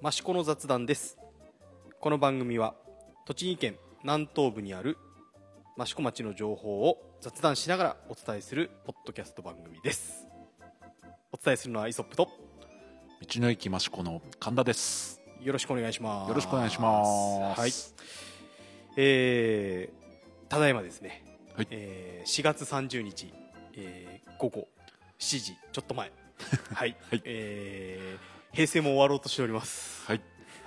益子の雑談です。この番組は栃木県南東部にある益子町の情報を雑談しながらお伝えするポッドキャスト番組です。お伝えするのはイソップと道の駅益子の神田です。よろしくお願いします。よろしくお願いします。はい。えー、ただいまですね、はい。えー4月30日、えー午後7時ちょっと前。はい、はい。えー平成も終わろうとしております。はい。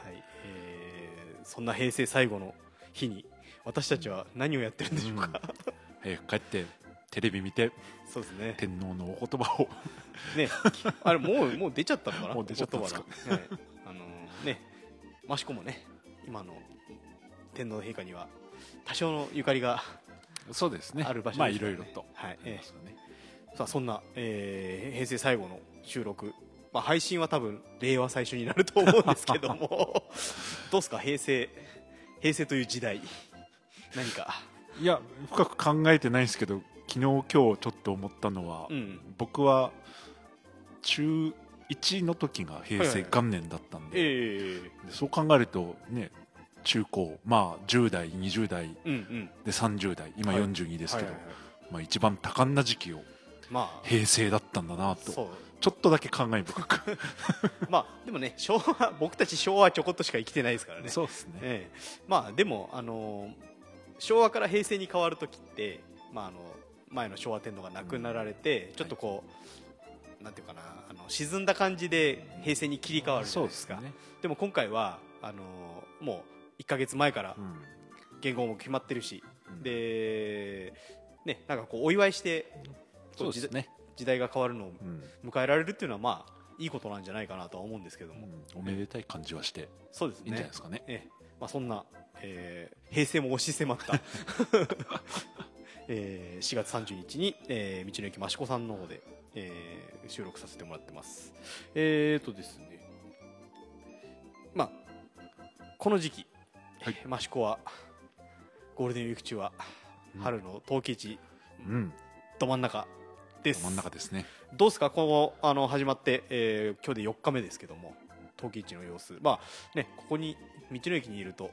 はい。えーそんな平成最後の日に私たちは何をやってるんでしょうか、早く帰ってテレビ見てそうですね。天皇のお言葉を。ねあれもうもう出ちゃったのかな？もう出ちゃったんですか？はい。あのーね益子もね今の天皇陛下には多少のゆかりがそうですね。ある場所まあいろいろとはい。ありますよね。さあそんな、えー平成最後の収録、まあ、配信は多分令和最初になると思うんですけども。どうですか？平成平成という時代。何か。いや深く考えてないんですけど昨日今日ちょっと思ったのは、うん。僕は中1の時が平成はいはい元年だったんで,、ええでそう考えるとね中高まあ10代20代うんうん。で30代今はい。42ですけど、はいはいはい。まあ、一番多感な時期をまあ。平成だったんだなとちょっとだけ考え深く。まあでもね昭和僕たち昭和はちょこっとしか生きてないですからね。そうですね。ええ。まあでもあのー昭和から平成に変わる時ってまああの前の昭和天皇が亡くなられて、ちょっとこう、なんていうかなあの沈んだ感じで平成に切り替わるじゃそうないですか。ね、でも今回はあのーもう1か月前からうん。言語も決まってるし、うん。でねなんかこうお祝いしてそうですね、時代が変わるのをうん。迎えられるっていうのはまあいいことなんじゃないかなとは思うんですけども、うん。おめでたい感じはしてそうですね。いいんじゃないですかね。ええ。まあ、そんな、えー平成も押し迫った、えー4月30日に、えー道の駅益子さんの方で、えー収録させてもらってます。えーとですね。まあこの時期、はい。えー益子はゴールデンウィーク中はうん。春の陶器市うん。ど真ん中です、真ん中ですね。どうですか、このあの始まって、えー今日で4日目ですけども、陶器市の様子、まあね、ここに道の駅にいると、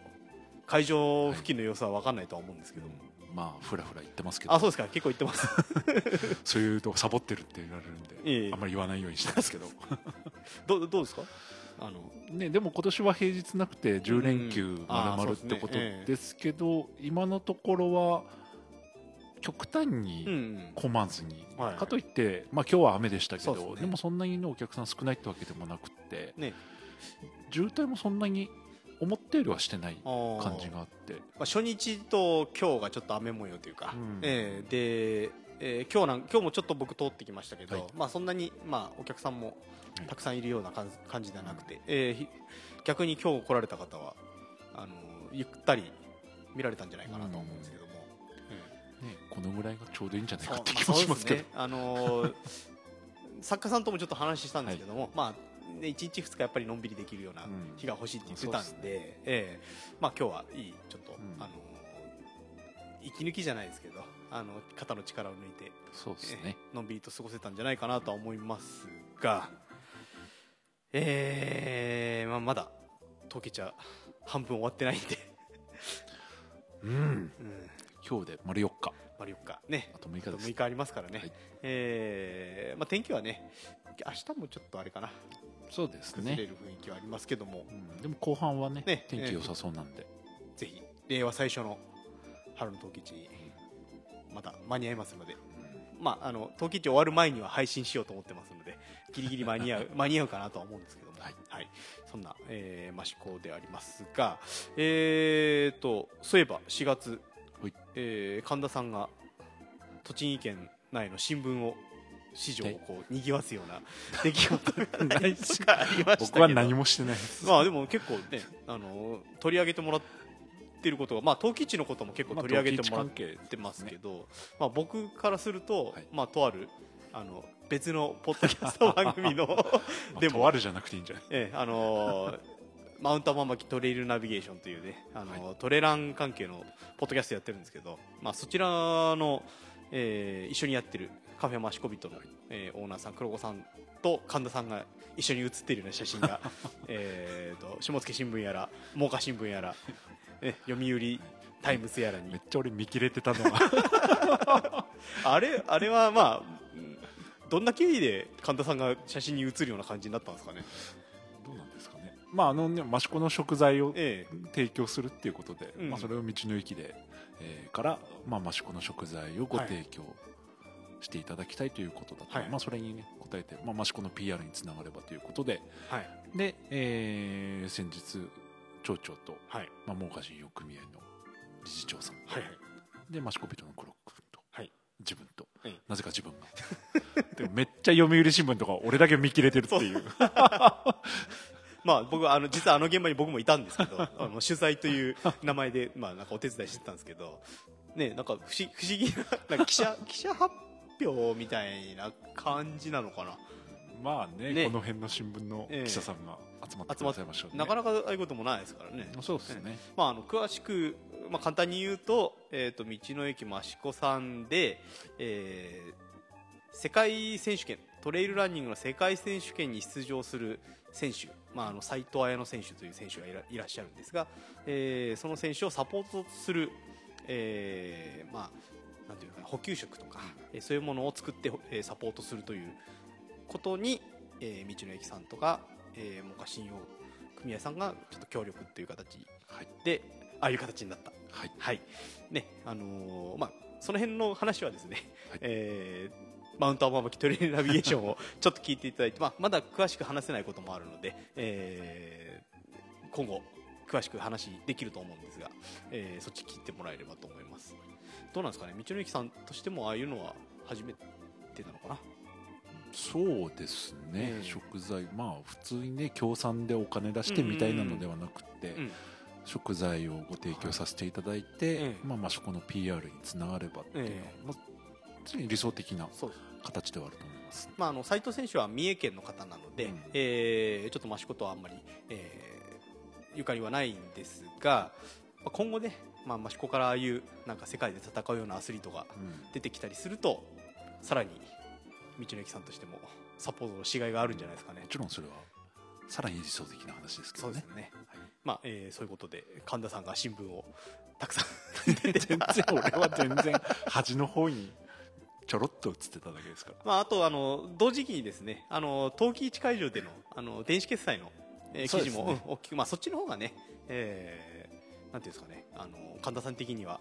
会場付近の様子は分かんないとは思うんですけども、まあふらふら言ってますけど。あそうですか、結構行ってます、そういうとサボってるって言われるんで、ええ。あんまり言わないようにしてますけど。どうどうですか？あの、ね、でも今年は平日なくて10連休まるまるってことええ。ですけど、今のところは極端うんうにん、混まずに、はいかといって、まあ、今日は雨でしたけどで,、そうでもそんなに、ね、お客さん少ないってわけでもなくってね、渋滞もそんなに思ったよりはしてない感じがあって。まあ、初日と今日がちょっと雨模様というか、うん。えーで、えー今日なん今日もちょっと僕通ってきましたけど、はい。まあ、そんなに、まあ、お客さんもはい。たくさんいるような感感じではなくて、えーひ逆に今日来られた方はあのゆったり見られたんじゃないかなと思うんですけど。も、ね、このぐらいがちょうどいいんじゃないかって気まあもしますけど、そうですね。あのー 作家さんともちょっと話したんですけども、まあ、ね、1日2日やっぱりのんびりできるようなうん。日が欲しいって言ってたんで,、そうですええ。まあ、今日はいいちょっと、うん。あのー息抜きじゃないですけどあの肩の力を抜いて、そうですね、ええのんびりと過ごせたんじゃないかなとは思いますが、えーまあ、まだ溶けちゃ半分終わってないんで、うん、うん、今日で丸4日。丸4日。ね。あと6日あとです6日ありますからね、はい。えーまあ、天気はね明日もちょっとあれかな。そうですね、崩れる雰囲気はありますけども、うん、でも後半はねね天気良さそうなんで、ぜひ令和最初の春の陶器市にまた間に合いますので、まあ、あの陶器市終わる前には配信しようと思ってますのでギリギリ間に合う 間に合うかなとは思うんですけども、はい。そんな、えー、益子でありますが、えー、とそういえば4月、はい。えー神田さんが栃木県内の新聞を市場をこう賑わすような 出来事が何とかありまし。た僕は何もしてないです、まあでも結構ねあの取り上げてもらってることがまあ陶器市のことも結構取り上げてもらってますけど、まあ僕からすると、はい。まあとあるあの別のポッドキャスト番組の まあでもとあるじゃなくていいんじゃない？ええあのーマウンターマンマキトレイルナビゲーションというね、あのートレラン関係のポッドキャストやってるんですけど、まあ、そちらの、えー一緒にやってるカフェマシコビットの、えーオーナーさん黒子さんと神田さんが一緒に写っているような写真が えーと下野新聞やら真岡新聞やら、ね、読売タイムズやらに。めっちゃ俺見切れてたのは あれあれはまあうんどんな経緯で神田さんが写真に写るような感じになったんですかねまああのね益子の食材をええ。提供するっていうことで、うん。まあ、それを道の駅で、えーから、まあ、益子の食材をご提供していただきたいということだったはい。まあ、それに、ね、応えて、まあ、益子の PR につながればということではい。で、えー先日町長と、はい。まあ、真岡事業組合の理事長さんと、はいはい。で益子人の黒君と、はい。自分と、ええ。なぜか自分が。でもめっちゃ読売新聞とか俺だけ見切れてるっていうまあ僕はあの実はあの現場に僕もいたんですけどあの取材という名前でまあなんかお手伝いしてたんですけどねなんか不思不思議ななんか記者 記者発表みたいな感じなのかな？まあねね。この辺の新聞のええ。記者さんが集まってくださいましたね。なかなかああいうこともないですからね。そうですね、まあ、あの詳しく、まあ、簡単に言うと,、えー、と道の駅益子さんで、えー世界選手権トレイルランニングの世界選手権に出場する選手、まあ、あの斉藤綾乃選手という選手がいらいらっしゃるんですが、えーその選手をサポートする、えーまあ、なんていうのかな補給食とか、えーそういうものを作って、えーサポートするということに、えー道の駅さんとか、えー、もか信用組合さんがちょっと協力という形はい。でああいう形になった。はい。はい。ねあのーまあその辺の話はですね、はい。えーマウントアママキトレイルナビゲーションをちょっと聞いていただいて、まあ、まだ詳しく話せないこともあるので、えー今後詳しく話できると思うんですが、えーそっち聞いてもらえればと思います。どうなんですかね？道の駅さんとしてもああいうのは初めてなのかな？そうですね、ええ食材まあ普通にね協賛でお金出してみたいなのではなくて、うん。食材をご提供させていただいて、ええまあ、益子の PR につながればっていうのは、えまあ、常に理想的な形ではあると思います、まあ、あの斉藤選手は三重県の方なので、うん。えーちょっと益子とはあんまり、えーゆかりはないんですが、まあ今後ね、まあ、益子からああいうなんか世界で戦うようなアスリートがうん。出てきたりするとさらに道の駅さんとしてもサポートのしがいがあるんじゃないですかね。も。ちろんそれはさらに理想的な話ですけどね。ね、はい。まあえーそういうことで神田さんが新聞をたくさん 全然俺は全然端の方にちょろっと映ってただけですから。まあ、あとあの同時期にですね。あの陶器市会場でのあの電子決済の、えー記事も、ねうん大きく、まあ、そっちの方がね、えーなんていうんですかね。あの神田さん的には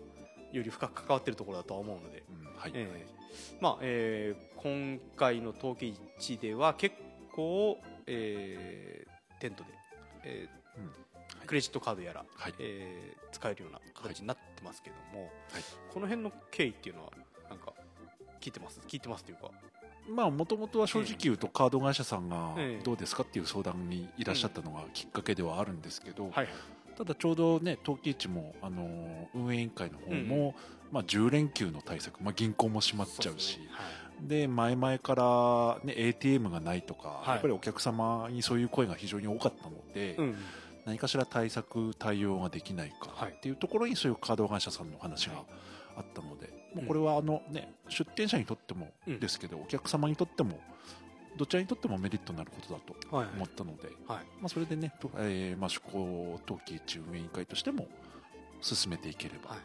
より深く関わっているところだとは思うので、うんはい、えーまあえー今回の陶器市では結構、えーテントで、えーうんクレジットカードやら、はい。えー使えるような形になってますけども、はい。この辺の経緯っていうのはなんか聞いてます？聞いてますというか。まあもともとは正直言うとカード会社さんがええ。どうですかっていう相談にいらっしゃったのがきっかけではあるんですけど、はいただちょうどね陶器市も、あのー運営委員会の方も、まあ、10連休の対策、まあ、銀行も閉まっちゃうしそで前々から、ね、ATM がないとか、はい。やっぱりお客様にそういう声が非常に多かったので、うん何かしら対策対応ができないかはい。っていうところにそういうカード会社さんの話があったので、もううんこれはあの、ね、出店者にとってもうん。ですけど、お客様にとってもどちらにとってもメリットになることだとはい思ったので、はい。まあ、それでね、とえーまあ、出向陶器市運営委員会としても進めていければはい。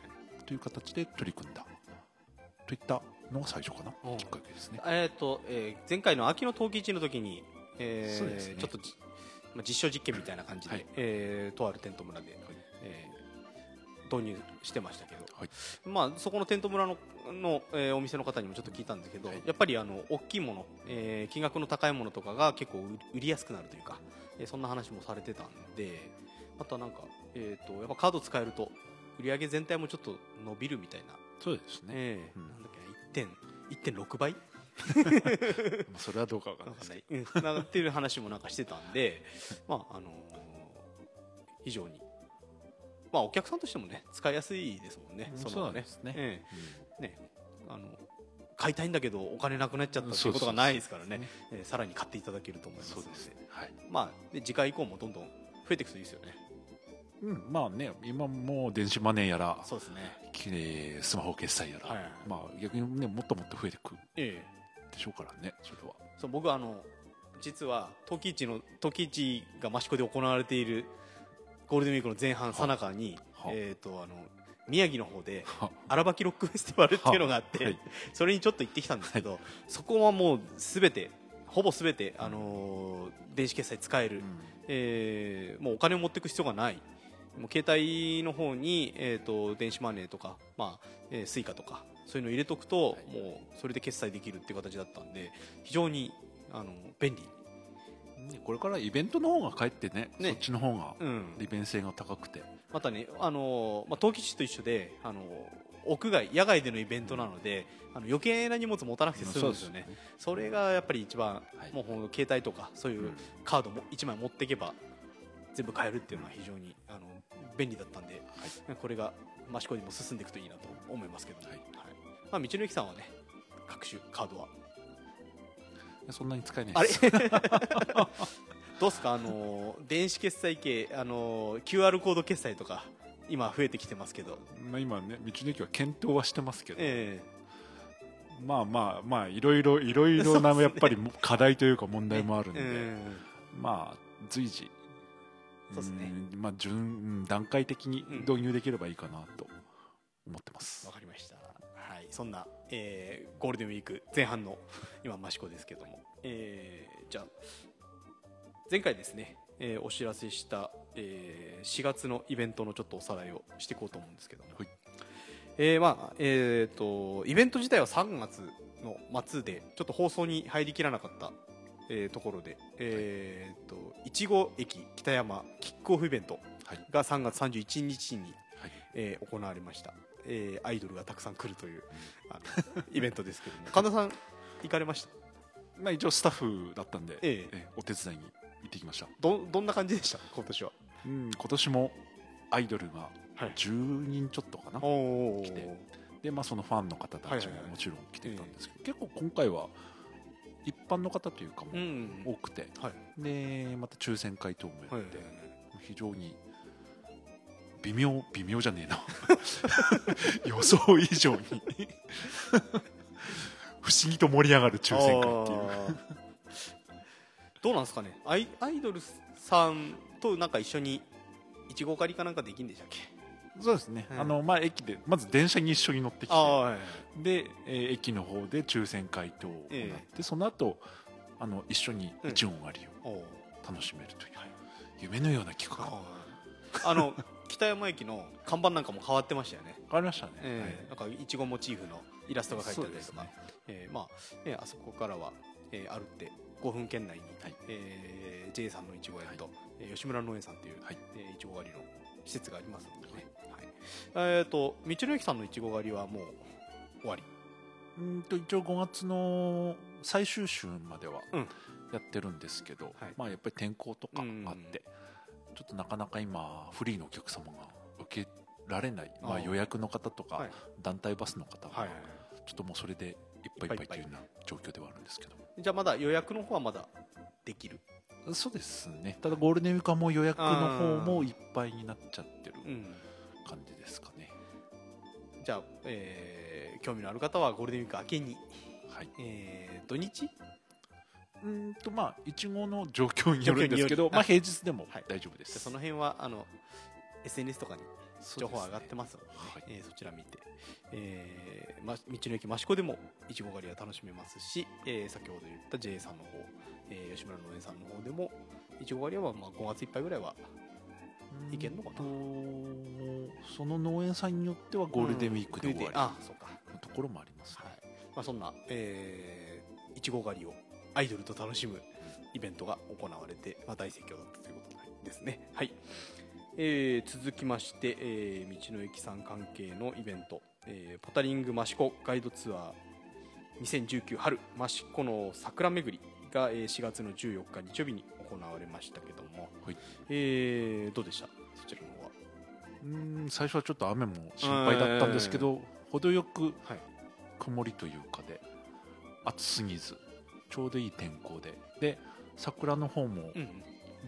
という形で取り組んだ。といったのが最初かな、うん。きっかけですね。えーとえー前回の秋の陶器市の時に、えーね。ちょっとじ、まあ、実証実験みたいな感じで、はい。えーとあるテント村で、えー導入してましたけど、はい。まあ、そこのテント村のの、えーお店の方にもちょっと聞いたんですけど、はい。やっぱりあの大きいもの、えー金額の高いものとかが結構売売りやすくなるというか、えーそんな話もされてたんであとはなんか、えー、とやっぱカード使えると売り上げ全体もちょっと伸びるみたいな、そうですね、えーうん。なんだっけな1.6 1.6倍？まあそれはどうかわからなないんですけどん、なんていう話もなんかしてたんで、まああのー非常に、まあ、お客さんとしてもね使いやすいですもんね、そうなんですね。ええ。ね。あの買いたいんだけどお金なくなっちゃったっていうことがないですからね。えーさらに買っていただけると思いますので。はい。まあ、で次回以降もどんどん増えていくといいですよね。うん、まあね今もう電子マネーやらそうですね。スマホ決済やら、はい。まあ、逆にねもっともっと増えていくえでしょうからねそれは。そう僕はあの実は陶器市の陶器市が益子で行われているゴールデンウィークの前半さなかに、はえー、とあの宮城の方では。荒ばきロックフェスティバルっていうのがあって、は。いそれにちょっと行ってきたんですけど、そこはもうすべてほぼすべて、あのー電子決済使える、うん。えーもうお金を持っていく必要がない。もう携帯の方に、えー、と電子マネーとか、まあえー、スイカとかそういうのを入れとくと、はい。もうそれで決済できるっていう形だったんで非常にあの便利、ねこれからイベントの方がかえってねね。そっちの方がうん、利便性が高くて。またね、あのーまあ、陶器市と一緒で、あのー屋外野外でのイベントなので、あの余計な荷物持たなくて済むんですよね、それがやっぱり一番、はい。もう携帯とかそういうカードも1枚持っていけば全部買えるっていうのは非常にあの便利だったんで、これが益子にも進んでいくといいなと思いますけど、はい。まあ、道の駅さんはね各種カードは？そんなに使えないあれ？で すどうですか？あのー電子決済系、あのー QR コード決済とか今増えてきてますけど、まあ今ね道の駅は検討はしてますけど、えまあまあまあいろいろいろいろなやっぱりも課題というか問題もあるんで、えまあ随時そうですね。んまあ順うん段階的に導入できればいいかなと思ってます、わかりました。はい、そんな、えーゴールデンウィーク前半の今益子ですけども、えーじゃあ前回ですね、えーお知らせした、えー4月のイベントのちょっとおさらいをしていこうと思うんですけども、はい。えーまあえー、とイベント自体は3月の末でちょっと放送に入りきらなかった、えーところで、えー、といちご駅北山キックオフイベントはい。が3月31日に、はい。えー行われました、えーアイドルがたくさん来るという、イベントですけども。神田さん行かれました？まあ一応スタッフだったんで、ええ。えお手伝いに行ってきました、どどんな感じでした？今年は。うん、今年もアイドルがはい。10人ちょっとかな、おお来て。で、まあ、そのファンの方たちはいはいはい。ももちろん来てたんですけど、結構今回は一般の方というかもうん多くて、はい。でまた抽選会等もやはいって、非常に微妙微妙じゃねえな。予想以上に。不思議と盛り上がる抽選会っていう。どうなんですかね。アイアイドルさんとなんか一緒にいちご狩りかなんかできんでしたっけ？そうですね、うん。あのまあ、駅でまず電車に一緒に乗ってきてはいで、えー駅の方で抽選会等を行って、えその後あの一緒にいちご狩りを楽しめるという、夢のような企画。あの北山駅の看板なんかも変わってましたよね。変わりましたね、えーなんかいちごモチーフのイラストが描いてあったりとか、ね。えーまあね、あそこからは、えー、歩って5分圏内に、はい。えー J さんのいちご園と、えー吉村農園さんという、はい。えーいちご狩りの施設がありますので。ね、はい。えー、と道の駅さんのいちご狩りはもう終わり？うんと一応5月の最終週まではうん。やってるんですけど、はい。まあ、やっぱり天候とかうんあって、ちょっとなかなか今フリーのお客様が受けられない。まあ、予約の方とか、はい。団体バスの方が、はいちょっともうそれでいっぱいいっぱいというような状況ではあるんですけどじゃあまだ予約の方はまだできる、そうですねただゴールデンウィークはもう予約の方もいっぱいになっちゃってるうん、感じですかね、じゃあ、えー興味のある方はゴールデンウィーク明けに、はいえー土日うーんとまあいちごの状況によるんですけどまあ平日でもはい。大丈夫です、じゃあその辺はあの SNS とかに情報上がってまますので、ね。はい。えーそちら見て、えーま、道の駅益子でもいちご狩りは楽しめますし、えー先ほど言った J さんの方、えー吉村農園さんの方でもいちご狩りはまあ5月いっぱいぐらいはいけんのかな。とその農園さんによってはゴールデンウィークで終わりあそうところもあります、はい。まあ、そんな、えーいちご狩りをアイドルと楽しむイベントが行われて、まあ、大盛況だったということですね。はい。えー続きまして、えー道の駅さん関係のイベント、えーポタリング益子ガイドツアー2019春益子の桜巡りが、えー4月の14日日曜日に行われましたけども、はい。えーどうでした？そちらの方は。うーん最初はちょっと雨も心配だったんですけど、程よくはい。曇りというかで暑すぎずちょうどいい天候で。で桜の方もうん。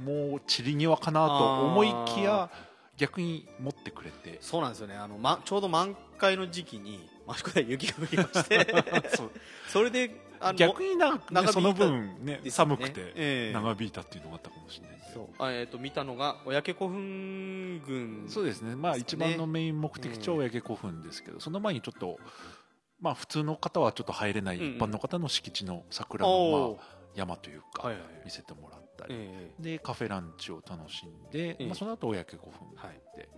もう散り際かなと思いきや逆に持ってくれて。そうなんですよね。あの、ま、ちょうど満開の時期に益子では雪が降りまして。それであの逆に長く、ね、その分ねね。寒くてええ。長引いたっていうのがあったかもしれないそう。あえっ、と見たのが親家古墳群そうですね、まあ、一番のメイン目的地は親家古墳ですけど、その前にちょっと、まあ、普通の方はちょっと入れない一般の方の敷地の桜の、おまあ、山というか、見せてもらったり、えでカフェランチを楽しんで、ええ。まあ、その後親家古墳に行はい。って、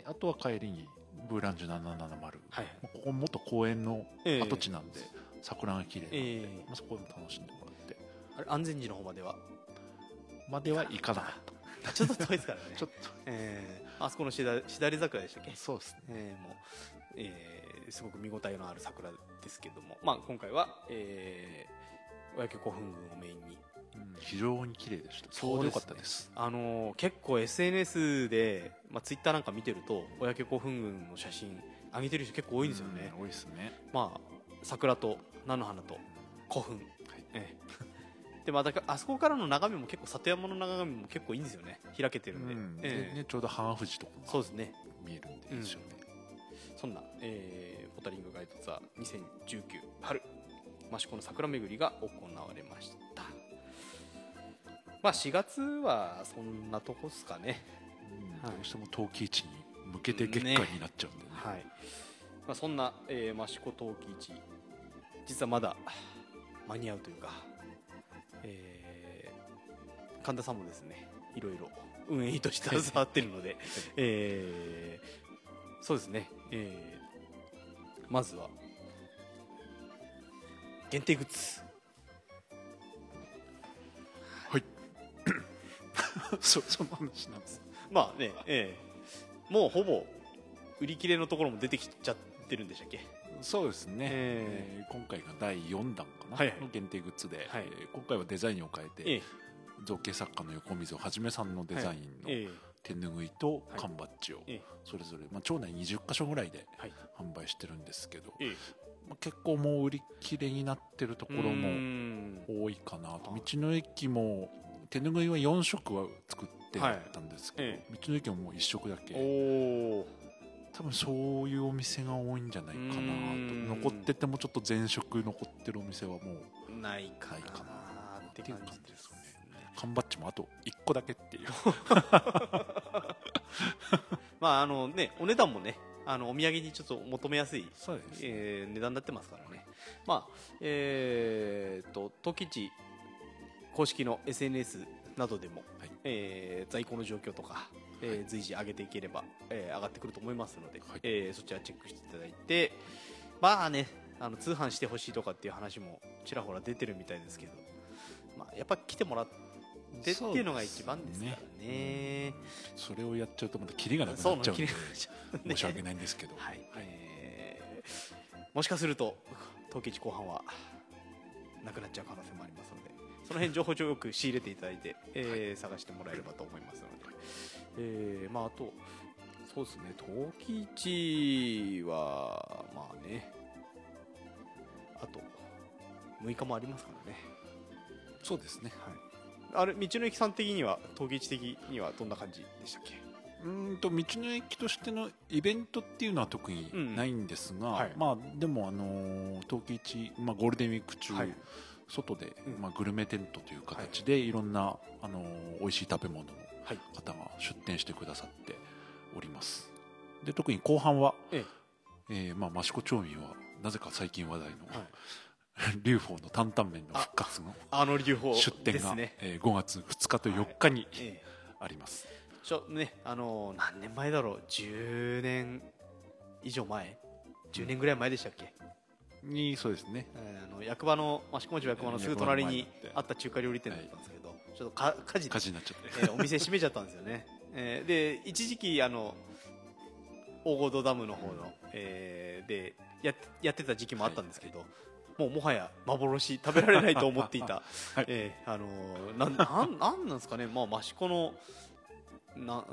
であとは帰りにブーランジュ770、はい。まあここ元公園のええ。跡地なんで、桜が綺麗なので、ええ。まあ、そこで楽しんでもらって。あれ安全寺の方までは？までは行かなかっ ちょっと遠いですからね。た ちょっえーあそこのしだしだれ桜でしたっけ？とそうですね。えーもう、えーすごく見応えのある桜ですけども、まあ、今回は、えー、親家古墳群をメインに、うん非常に綺麗でした。ちそうですね。かったです。あのー結構 SNS で、まあ、ツイッターなんか見てると親家古墳群の写真上げてる人結構多いんですよね、うん多いですね。まあ、桜と菜の花と古墳、ええ。でまたあそこからの眺めも結構里山の眺めも結構いいんですよね。開けてるんで、うん。ええ。でね、ちょうど母富士とかもそうですね。見えるんですよね、そんな、えーポタリングガイドツアー2019春。益子の桜巡りが行われました。まあ4月はそんなとこっすかね。うん。はい。どうしても陶器市に向けて月間になっちゃうんでね。はい、まあ、そんな、えー、益子陶器市。実はまだ間に合うというか、えー神田さんもですねいろいろ運営費として携わってるので、えーそうですね、えーまずは。限定グッズ。そその話なんです。まあね、えーもうほぼ売り切れのところも出てきちゃってるんでしたっけ？そうですね、ええ。ー今回が第4弾かな、はいはい。の限定グッズで、はい。えー今回はデザインを変えて、ええ。造形作家の横溝はじめさんのデザインのえ手ぬぐい。と缶バッジをええ。それぞれ、まあ、町内20箇所ぐらいではい。販売してるんですけど、ええ。まあ、結構もう売り切れになってるところもん。多いかなと。はい道の駅も手ぬぐいは4色は作ってたんですけど、道の駅ももう1色だけ。多分そういうお店が多いんじゃないかなと。うん。残っててもちょっと全色残ってるお店はもうないかなって感じですね缶バッジもあと1個だけっていう。まああのねお値段もねあのお土産にちょっと求めやすい、すね。えー値段になってますからね。まあえー、と陶器市公式の SNS などでも、はい。えー在庫の状況とか、えー随時上げていければ、えー上がってくると思いますので、はい。えーそちらチェックしていただいてまあねあの通販してほしいとかっていう話もちらほら出てるみたいですけど、まあ、やっぱ来てもらってっていうのが一番ですからね。それをやっちゃうとまたキリがなくなっちゃうんでうんで申し訳ないんですけど、はい、えーもしかすると陶器市後半はなくなっちゃう可能性もありますのでその辺情報上よく仕入れていただいて、えー探してもらえればと思いますので、えーまあ、あとそうですね。陶器市はまあね。あと6日もありますからね、そうですね。はい、あれ道の駅さん的には陶器市的にはどんな感じでしたっけ？うーんと道の駅としてのイベントっていうのは特にないんですが、うんはい。まあでもあのー陶器市、まあ、ゴールデンウィーク中、はい。外で、うん。まあ、グルメテントという形でい。ろんな、あのー美味しい食べ物のはい。方が出店してくださっております。で特に後半は、ええ。ーまあ、益子町民はなぜか最近話題の、はい龍鳳の担々麺の復活のあの流法出店が、ね、えー5月2日と4日にええ。あります、ちょねあのー何年前だろう？10年以上前？10年ぐらい前でしたっけ、にそうですね。えーあの役場の益子町役場のすぐ隣にあった中華料理店だったんですけど、ちょっとか火事で火事になっちゃって、えーお店閉めちゃったんですよね、えーで一時期あの大合堂ダムの方の、えーでややってた時期もあったんですけど、もうもはや幻食べられないと思っていた、は いえーあのーなんなんなんなんですかね、まあ、益子のな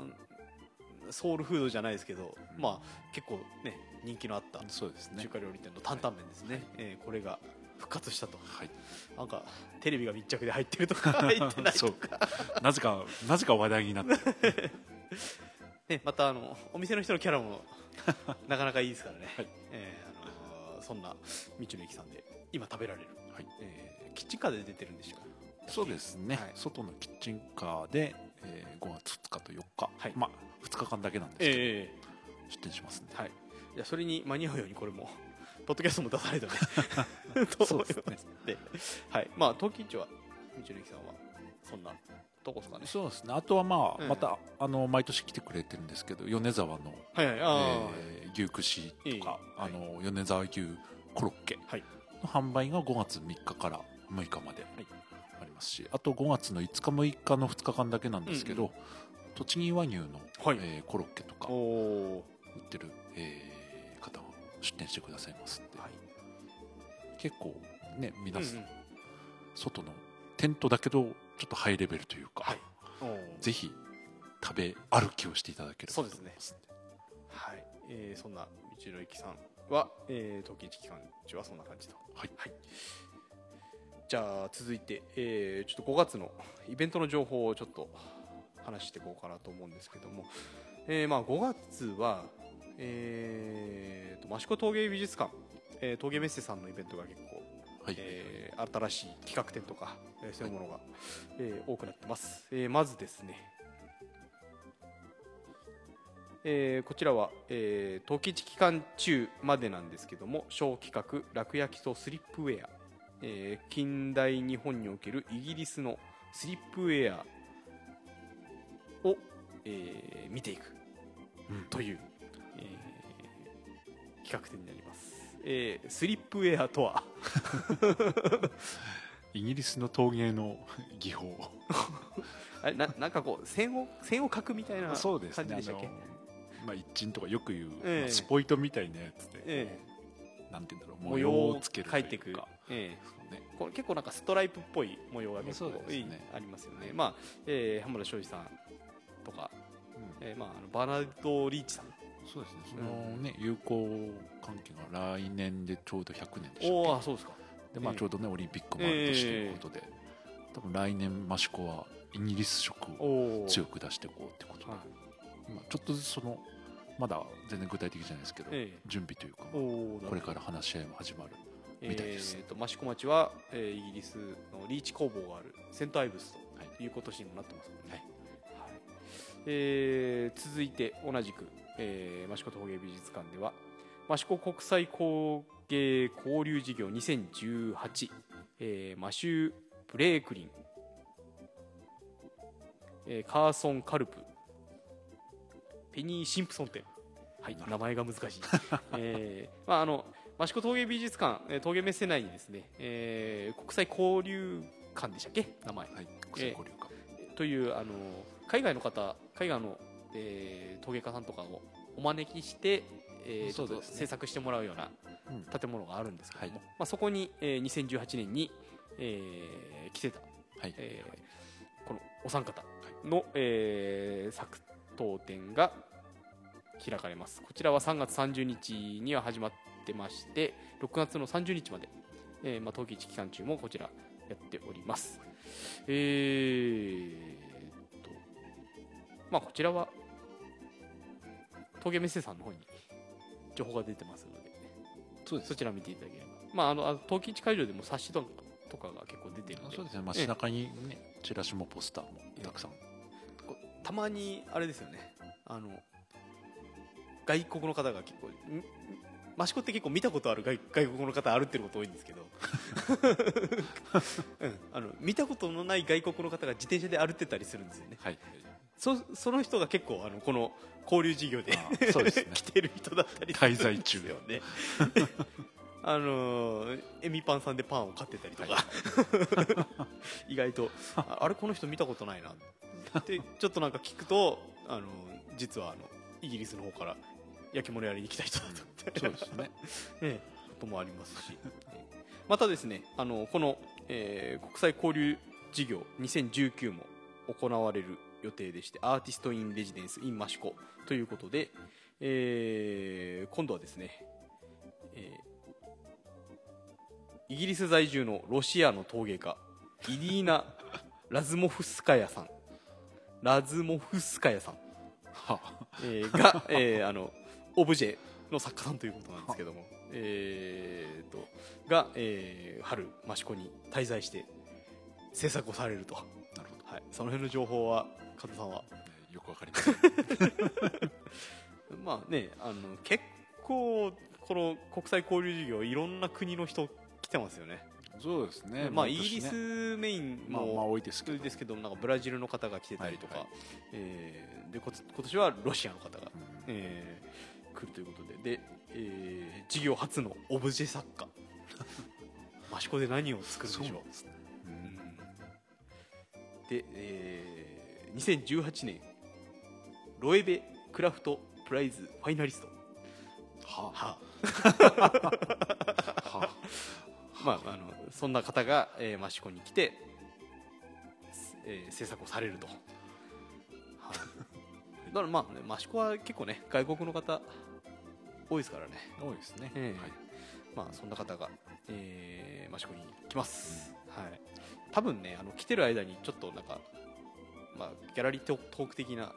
ソウルフードじゃないですけど、まあ、結構、ね、人気のあったそうですね。中華料理店の担々麺ですね、えーこれが復活したと。はい。なんかテレビが密着で入ってるとか 入ってないとか。なぜかなぜか話題になって。ね、またあのお店の人のキャラもなかなかいいですからね、はい。えーあのーそんな道の駅さんで今食べられる。はい。えーキッチンカーで出てるんでしょそうですね、はい。外のキッチンカーで、えー5月2日と4日、はい。まあ2日間だけなんですけど、え出店しますんで、はい。じゃあそれに間に合うようにこれも ポッドキャストも出さないとねと思います？そうですではい。まあ東京一は道の駅さんはそんなとこですかね。そうですね。あとはまあ、うん。またあの毎年来てくれてるんですけど米沢の、はいはい。えー牛串とか、いい。あの米沢牛コロッケ。はいの販売が5月3日から6日までい。ありますし、あと5月の5日6日の2日間だけなんですけど、うん栃木和牛の、はい。えーコロッケとかお売おってる、えー方が出店してくださいますんで、はい。結構ね皆さん、うんうん。外のテントだけどちょっとハイレベルというか、はい。ぜひ食べ歩きをしていただければと思いますんではい、えーそんな道の駅さんは、えー、冬季一期間中はそんな感じと。はい。じゃあ続いて、えーちょっと5月のイベントの情報をちょっと話していこうかなと思うんですけども、えーまあ、5月は、えーと益子陶芸美術館、えー陶芸メッセさんのイベントが結構、はい、えー新しい企画展とか、えーそういうものが、えー多くなってます、えーまずですね、えーこちらは、えー、冬季期間中までなんですけども小企画楽焼きとスリップウェア、えー近代日本におけるイギリスのスリップウェアを、えー見ていく。うん。という、えー企画展になります、えースリップウェアとは？イギリスの陶芸の技法。あれななんかこう線を線を描くみたいなそうですね。感じでしたっけ？あのまあ、一鎮とかよく言う、ええ。まあスポイトみたいなやつで、えなんて言うんだろう模模様様ををつける描いていくとうか、えそうね。えこれ結構なんかストライプっぽい模様が結構そうですね。ありますよね。まあ、えー、浜田庄司さんとか、うん。えーまあ、あのバーナード・リーチさん。そうですね。そのね、友好関係が来年でちょうど100年でしたっおけおそうですか。でまあ、ええ。ちょうどねオリンピックもある年ということで、多分来年益子はイギリス色をおお強く出していこうってことで、はい。今ちょっとずつそのまだ全然具体的じゃないですけど、ええ。準備というかこれから話し合いも始まるみたいです。えー、と益子町は、えーイギリスのリーチ工房があるセントアイブスはい。という今年にもなってますもんね、はい。はい。えー続いて同じく、えー、益子陶芸美術館では益子国際工芸交流事業2018、えーマシュー・ブレークリン、えーカーソン・カルプペニー・シンプソン店はい。名前が難しい、えーまあ、あの益子陶芸美術館、えー陶芸メッセ内にですね、えー国際交流館でしたっけ？名前。はい。国際交流館、というあの海外の方海外の、えー陶芸家さんとかをお招きして、えーそうですね。制作してもらうようなうん。建物があるんですけども、はい。まあ、そこに、えー2018年に、えー来てた、はい。えーこのお三方の、えー作刀展が開かれます。こちらは3月30日には始まってまして6月の30日まで、えーまあ、冬季一期間中もこちらやっております。えーっとまあこちらは陶芸メッセさんの方に情報が出てますのでそうです。そちらを見ていただければ。まああの冬季一会場でも冊子とかとかが結構出てるんで。そうですね、まあ、ええ。背中にねチラシもポスターもたくさん、たまにあれですよね。あの外国の方が結構益子って結構見たことある外外国の方歩ってること多いんですけど、うん、あの見たことのない外国の方が自転車で歩ってたりするんですよね。はい。そその人が結構あのこの交流事業であそうですね。来てる人だったり滞在中よね。あのーエミパンさんでパンを買ってたりとか、意外とああれこの人見たことないなって。ちょっとなんか聞くとあの実はあのイギリスの方から焼き物やりに来た人だとそうですね。ええ。こともありますし、ええ。またですねあのこの、えー国際交流事業2019も行われる予定でしてアーティスト・イン・レジデンス・イン・マシコということで、えー今度はですね、えーイギリス在住のロシアの陶芸家イリーナ ラズモフスカヤさん。ラズモフスカヤさん。はえーが、えーあのオブジェの作家さんということなんですけども、えー、とが、えー春益子に滞在して制作をされると、はなるほど。い、その辺の情報は加藤さんは？えーよくわかりません。まあねあの結構この国際交流事業いろんな国の人来てますよね。そうですね。まあね。ギリスメインまあまあも多いですけど。ですけどなんかブラジルの方が来てたりとか、はいはい。えーで今年はロシアの方が、うん。えー来るということで。で、えー事業初のオブジェ作家。益子で何を作るんでしょう？でえー2018年ロエベクラフトプライズファイナリスト。ははあ。は まあ、あのそんな方が、えー、益子に来て、えー制作をされると、はい、だからまあ、ね、益子は結構ね外国の方多いですからね、あ多いですね、ええ。はい。まあ、そんな方が、えー、益子に来ます、はい、多分ねあの来てる間にちょっとなんか、まあ、ギャラリートーク的な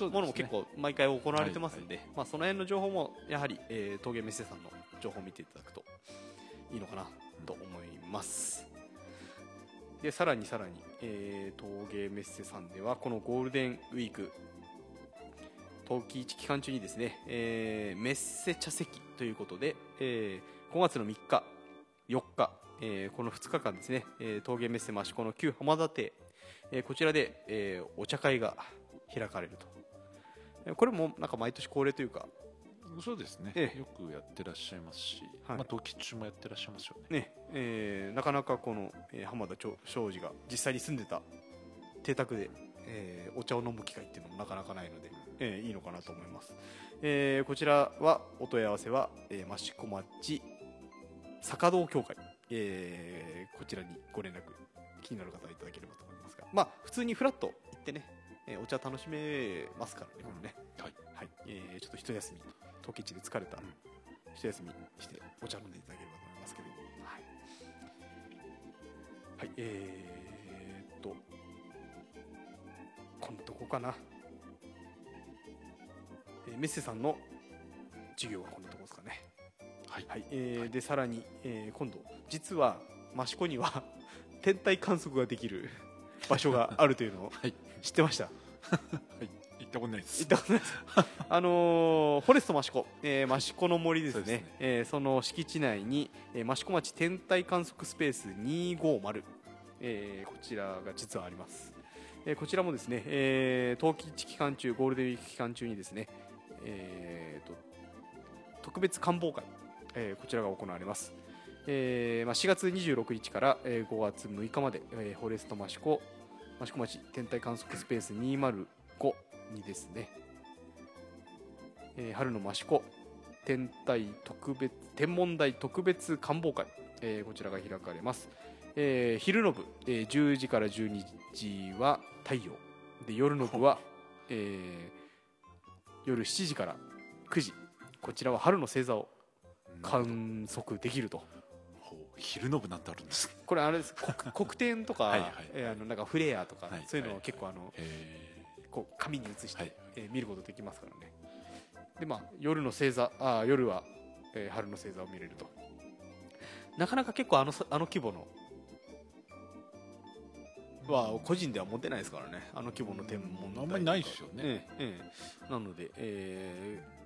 ものも結構毎回行われてますんで、まあ、その辺の情報もやはり、えー、陶芸メッセさんの情報を見ていただくといいのかなと思います。でさらにさらに、えー、陶芸メッセさんではこのゴールデンウィーク冬季市期間中にですね、えーメッセ茶席ということで、えー5月の3日4日、えーこの2日間ですね、えー陶芸メッセ益子の旧浜田邸、えーこちらで、えーお茶会が開かれると。えーこれもなんか毎年恒例というかそうですね、ええ。よくやってらっしゃいますし、はい。まあ、冬季中もやってらっしゃいますよね。ねえーなかなかこの、えー浜田長庄司が実際に住んでた邸宅で、えーお茶を飲む機会っていうのもなかなかないので、えーいいのかなと思います、えーこちらはお問い合わせは、えー、益子町坂道協会、えーこちらにご連絡気になる方はいただければと思いますが。まあ普通にフラッと行ってね、えーお茶楽しめますからねこれね、はい。はい。えーちょっと一休み陶器市で疲れた、うん一休みしてお茶飲んでいただければと思いますけれども。はい、はい、えー、っとこんなとこかな、えーメッセさんの授業はこんなとこですかね。はい。はい、えーでさらに、えー今度実は益子には天体観測ができる 場所があるというのを はい。知ってました？はい。行ったことないです。行ったことないです。あのーフォレスト益子、えー、益子の森ですね。そね。えーその敷地内に、えー、益子町天体観測スペース250、えーこちらが実はあります、えーこちらもですね、えー冬季期間中ゴールデンウィーク期間中にですね、えーと特別観望会、えーこちらが行われます。えーまあ、4月26日から、えー5月6日まで、えーフォレスト益子益子町天体観測スペース205にですね、えー春の益子天体特別天文台特別観望会、えーこちらが開かれます、えー昼の部、えー10時から12時は太陽。で夜の部は、えー夜7時から9時こちらは春の星座を観測できると。昼の部なんてあるんですこれあれです。黒黒点とか はいはいえーあのなんかフレアとか、はいそういうのをはい結構あの、へこう紙に写して、はい。えー見ることできますからね。でまあ夜の星座あー夜は、えー春の星座を見れると。なかなか結構あのさあの規模のは個人では持てないですからね。あの規模の天文台あんまりないですよね。ええええ。なので、えー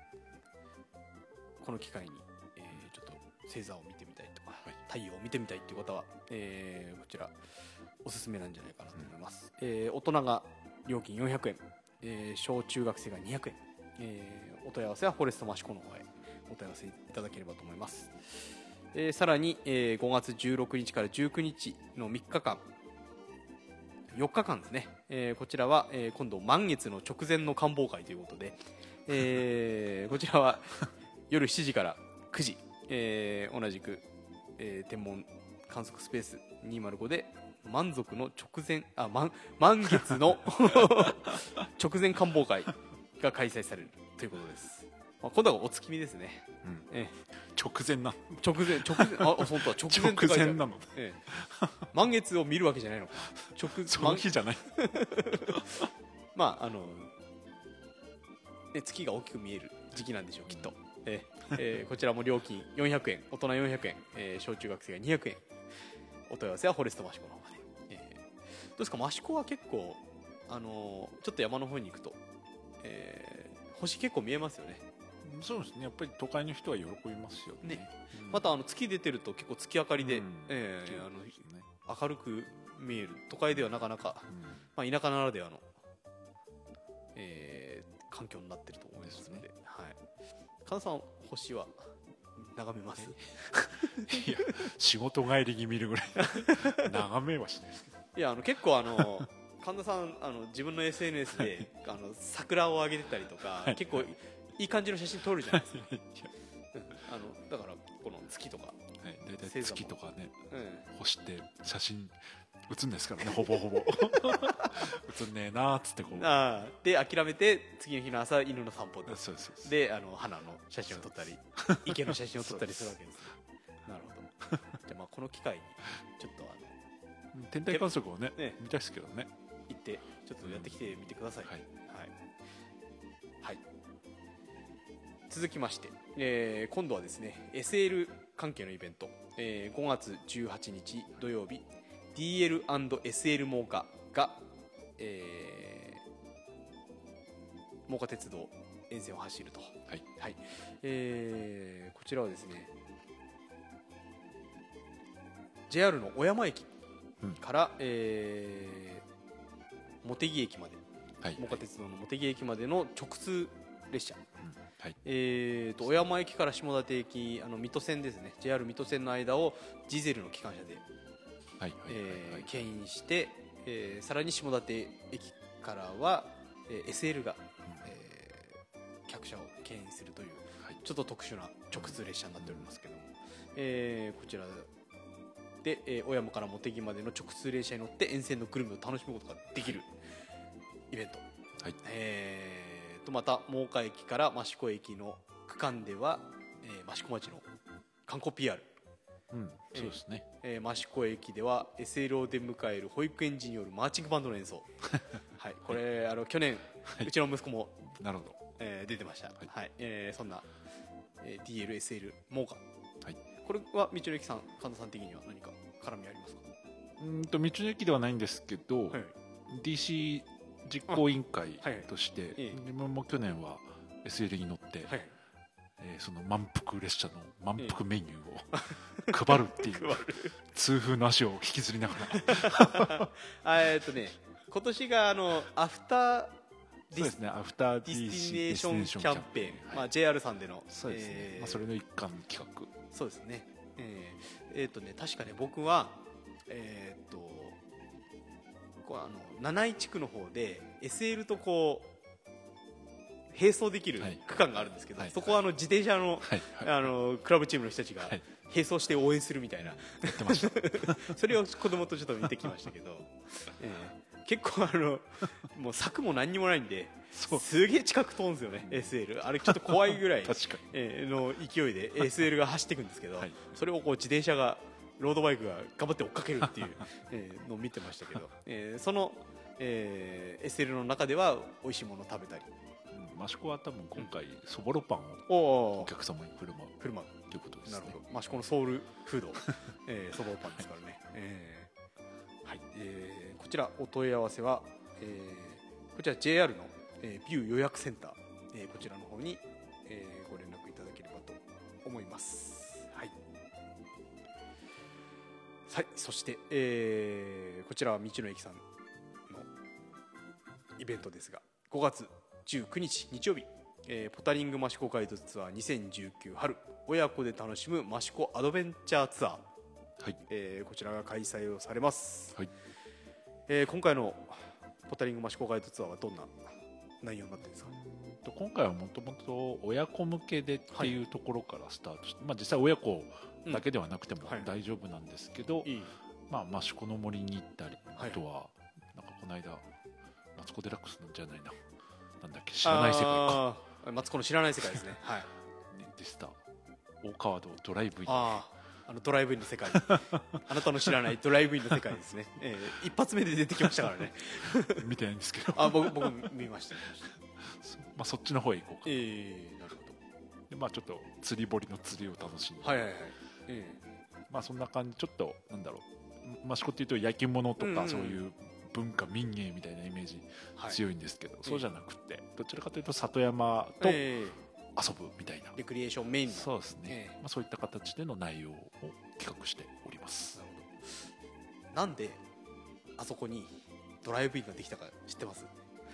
この機会に、えーちょっと星座を見てみたいとか、はい。太陽を見てみたいという方は、えーこちらおすすめなんじゃないかなと思います、えー大人が料金400円、えー小中学生が200円、えーお問い合わせはフォレストマシコの方へお問い合わせいただければと思います、えーさらに、えー5月16日から19日の3日間4日間ですね、えーこちらは、えー今度満月の直前の観望会ということで、えー こちらは夜7時から9時、えー同じく、えー天文観測スペース205で満足の直前あ満満月の 直前観望会が開催されるということです、まあ、今度はお月見ですね、ーうん。え直前なー直前直前あ本当は 直前直前なの。ええ。満月を見るわけじゃないのか。直 その日じゃない。まああの、ね、月が大きく見える時期なんでしょうきっと、ええ。ーえーこちらも料金400円。大人400円、えー小中学生が200円。お問い合わせはフォレストマシコの方まで、えーどうですか？益子は結構、あのーちょっと山の方に行くと、えー星結構見えますよねそうですね。やっぱり都会の人は喜びますよね。ね。うん。またあの月出てると結構月明かりで、うん。えーあの明るく見える。都会ではなかなか、うん。まあ、田舎ならではの、えー環境になってると思いますので。はい、神田さん星は眺めます？いや仕事帰りに見るぐらい。眺めはしないですけど。いやあの結構あの 神田さんあの自分の SNS であの桜を上げてたりとか、はい。結構いい感じの写真撮るじゃないですか、あのだからこの月とか、はい大体月とかねうん。星って写真写んないですからねほぼほぼ。写んねえなーっつってこう。あー。で諦めて次の日の朝犬の散歩でそうそうであの花の写真を撮ったり池の写真を撮ったりするわけです。ねなるほど。じゃあまあこの機会にちょっとあの天体観測をねね。見たいですけどね。行ってちょっとやってきてみてください、はいはい、はい続きまして、えー今度はですね SL 関係のイベント、えー5月18日土曜日 DL&SL モーカが、えー、モーカ鉄道沿線を走ると、はい。はい。えーこちらはですね JR の小山駅うん。から、えー茂木駅まではい。真岡鉄道の茂木駅までの直通列車、うんはい。えー、と小山駅から下館駅あの水戸線ですね。JR 水戸線の間をディゼルの機関車で、牽引して、えーさらに下館駅からは、えー SL が、えー客車を牽引するというはい。ちょっと特殊な直通列車になっておりますけども、えーこちらで、えー小山から茂木までの直通列車に乗って沿線のグルメを楽しむことができるイベント、はい。えーとまた真岡駅から益子駅の区間では、えー益子町の観光 PR うんそうですね。えー益子駅では SL を出迎える保育園児によるマーチングバンドの演奏。はいこれあの去年、うちの息子も、なるほど。えー出てました、はい。はいえーそんな、えー DLSL モーカはい。これは道の駅さん神田さん的には何か絡みありますか？うーんと道の駅ではないんですけど、はい。DC 実行委員会として、ええ。自分も去年は SL に乗って、はい。えーその満腹列車の満腹メニューを 配るっていう 痛風の足を引きずりながら。あえーっとね今年があのアフターディスそうですねアフターディスティネーションキャンペーン、はい。まあ、JR さんでのそうですね、えーまあ、それの一環企画。そうですね。えーえーっとね確かね僕はえーっとこうあの七井地区の方で SL とこう並走できるはい。区間があるんですけど、はい。そこはあの自転車の,、はい。はい。あのクラブチームの人たちがはい。並走して応援するみたいな、やってました。それを子供とちょっと見てきましたけど、えー結構あのもう柵も何にもないんですげえ近く通るんですよね SL あれちょっと怖いぐらい の勢いで SL が走っていくんですけど、はい。それをこう自転車がロードバイクが頑張って追っかけるっていう、えーのを見てましたけど、えーその、えー SL の中では美味しいものを食べたり。うん益子は多分今回そぼろパンをおお客様に振る舞う車ということですね。なるほど、まあ、このソウルフード、えー、そばパンですからね、えー。はい。えーこちらお問い合わせは、えーこちら JR の、えービュー予約センター、えーこちらの方に、えーご連絡いただければと思いますはい、そして、えーこちらは道の駅さんのイベントですが5月19日日曜日、えーポタリング益子ガイドツアー2019春親子で楽しむ益子アドベンチャーツアー、はい。えーこちらが開催をされます、はい。えー今回のポタリング益子ガイドツアーはどんな内容になってるんですか？と今回はもともと親子向けでっていうところからスタートして、まあ、実際親子だけではなくてもはい。大丈夫なんですけど、まあ、益子の森に行ったり、はい。あとはなんかこの間マツコ・デラックスじゃないななんだっけ知らない世界か。マツコの知らない世界ですね。はい。ねでした。大川道ドライブインあああのドライブインの世界。あなたの知らないドライブインの世界ですね、えー一発目で出てきましたからね。見てないんですけど。あ僕僕見ました見ました。まあ、そっちの方へ行こうか。えー、なるほど。でまあちょっと釣り堀の釣りを楽しんで、はいはいはい、えまあそんな感じちょっとなんだろう。益子っていうと焼き物とかそういう文化民芸みたいなイメージえはい、強いんですけど、そうじゃなくてどちらかというと里山と遊え。ぶみたいな、えレクリエーションメインの。そうですね、ええ。まあ、そういった形での内容を企画しております。なるほど。なんであそこにドライブインができたか知ってます？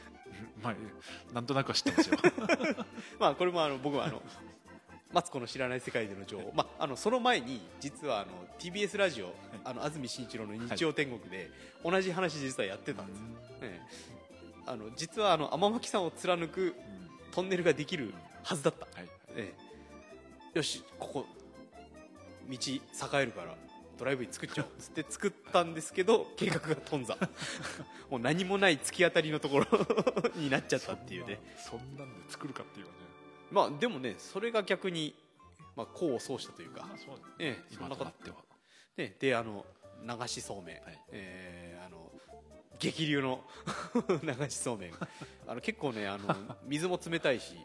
まあなんとなくは知ってますよ。まあこれもあの僕はあのマツコの知らない世界での情報、まあ、あのその前に実はあの TBS ラジオあの安住紳一郎の日曜天国で同じ話実はやってたんです。よ、ええ。あの実はあの天巻さんを貫くうん。トンネルができるはずだった、はい。ええ。よしここ道栄えるからドライブイン作っちゃおうっつって 作ったんですけど計画が頓挫。もう何もない突き当たりのところ になっちゃったっていうね。そんなそんで作るかっていうねまあでもねそれが逆に、まあ、功を奏したというかまあ、そうええ今となっては。ね、であの流しそうめん、はい。えーあの激流の 流しそうめん。あの結構ねあの 水も冷たいし、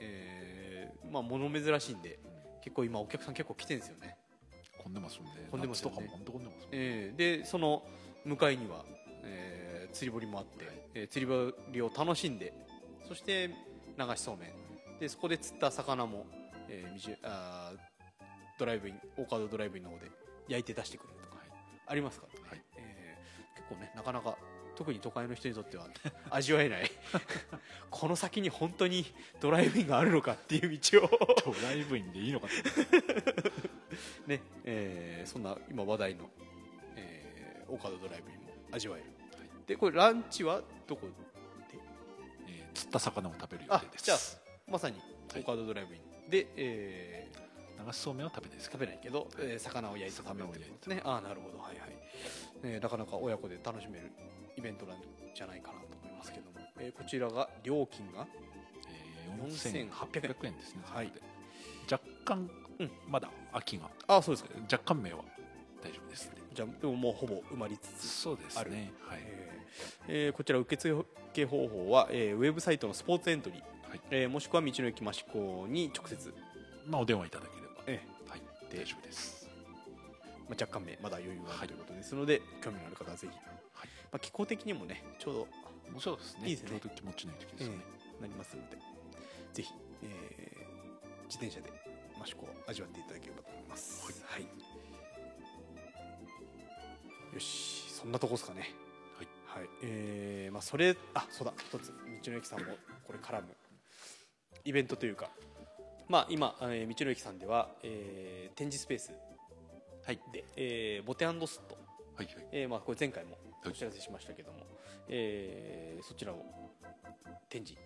えーまあ物珍しいんで結構今お客さん結構来てるんですよね、混んでますよね。混んでますよね。夏とんでますよね。えーでその向かいには、えー釣り堀もあって、はい。えー釣り堀を楽しんでそして流しそうめんでそこで釣った魚も、えーみじゅあードライブイン大川ドライブインの方で焼いて出してくれるとかはい。ありますからね、はい。えー結構ねなかなか特に都会の人にとっては味わえない。この先に本当にドライブインがあるのかっていう道を。ドライブインでいいのか ね、えーそんな今話題の、えー、岡田ドライブインも味わえる、でこれランチはどこで？えー釣った魚を食べる予あ定ですまさにはい。岡田ドライブイン。で、えー流しそうめんは食べないですけ食どべないけど、えー魚を焼いて食べるとですね。ああなるほど。はいはい、ね、なかなか親子で楽しめるイベントなんじゃないかなと思いますけども、えーこちらが料金がえー4800円ですねはい。若干うん。まだ秋が。ああそうですか。若干名は大丈夫ですね。じゃあでももうほぼ埋まりつつそうですある。ねはい。えーえーこちら受付方法は、えーウェブサイトのスポーツエントリー、はい。えーもしくは道の駅益子に直接、まあお電話いただければ。えはい。で大丈夫です。ーまあ、若干名まだ余裕があはい。るということですので、興味のある方はぜひ、はい。まあ、気候的にもねちょうどそうですね。いいですね。ちょうど気持ちのいい時ですよね。えーなりますので。ぜひ、えー自転車で益子を味わっていただければと思います。はい、よし。そんなとこですかね。はい。はい。えーまあ、それあそうだ。一つ。道の駅さんもこれ絡むイベントというか、まあ、今、えー道の駅さんでは、えー展示スペースで、えーボテスト、はいはい。えーまあ、これ前回もお知らせしましたけども、えーそちらを展示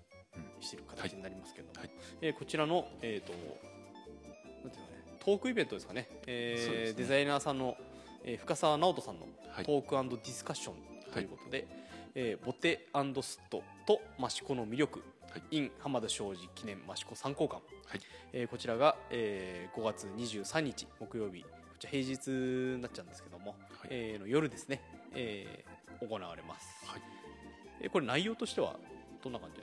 している形になりますけども、はい。えーこちらの、えーとなんていうのかね、トークイベントですかね,、えーね。デザイナーさんの、えー深澤直人さんのはい。トークディスカッションということで、えーボテスットと益子の魅力、はい。in 浜田庄司記念益子参考館、はい。えーこちらが、えー5月23日木曜日。こちら平日になっちゃうんですけども、はい。えーの夜ですね、えー行われます、はい。えーこれ内容としてはどんな感じ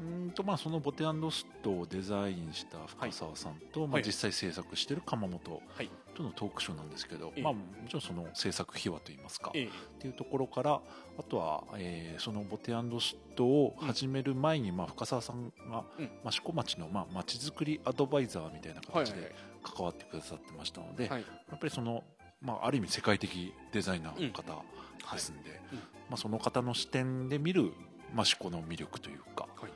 うーんとまあそのボテストをデザインした深澤さんと、まあ、はい。実際制作してる鎌本はい。とのトークショーなんですけど、ええ。まあ、もちろんその制作秘話といいますか、えっていうところからあとは、えーそのボテストを始める前に、まあ、深澤さんがうん。益子町のまあ町づくりアドバイザーみたいな形で関わってくださってましたので、はい。やっぱりその、まあ、ある意味世界的デザイナーの方はい。ですんで、うん。まあ、その方の視点で見る益子の魅力というかはい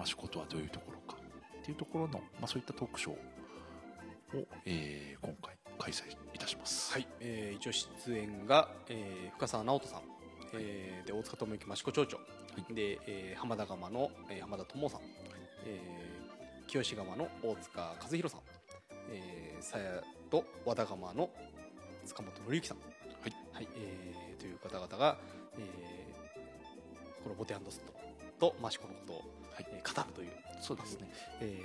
益子とはどういうところか。っていうところの、まあ、そういったトークショーを、えー今回開催いたします。はい、えー一応出演が、えー深澤直人さん、えーで大塚智之益子町長、い。で、えー浜田釜の、えー浜田智さん、えー清志釜の大塚和弘さん、えー、さやと和田釜の塚本紀之さん、はい。はいえーという方々が、えーこのボテストと益子のことを、はい。えー語るというそうですね。え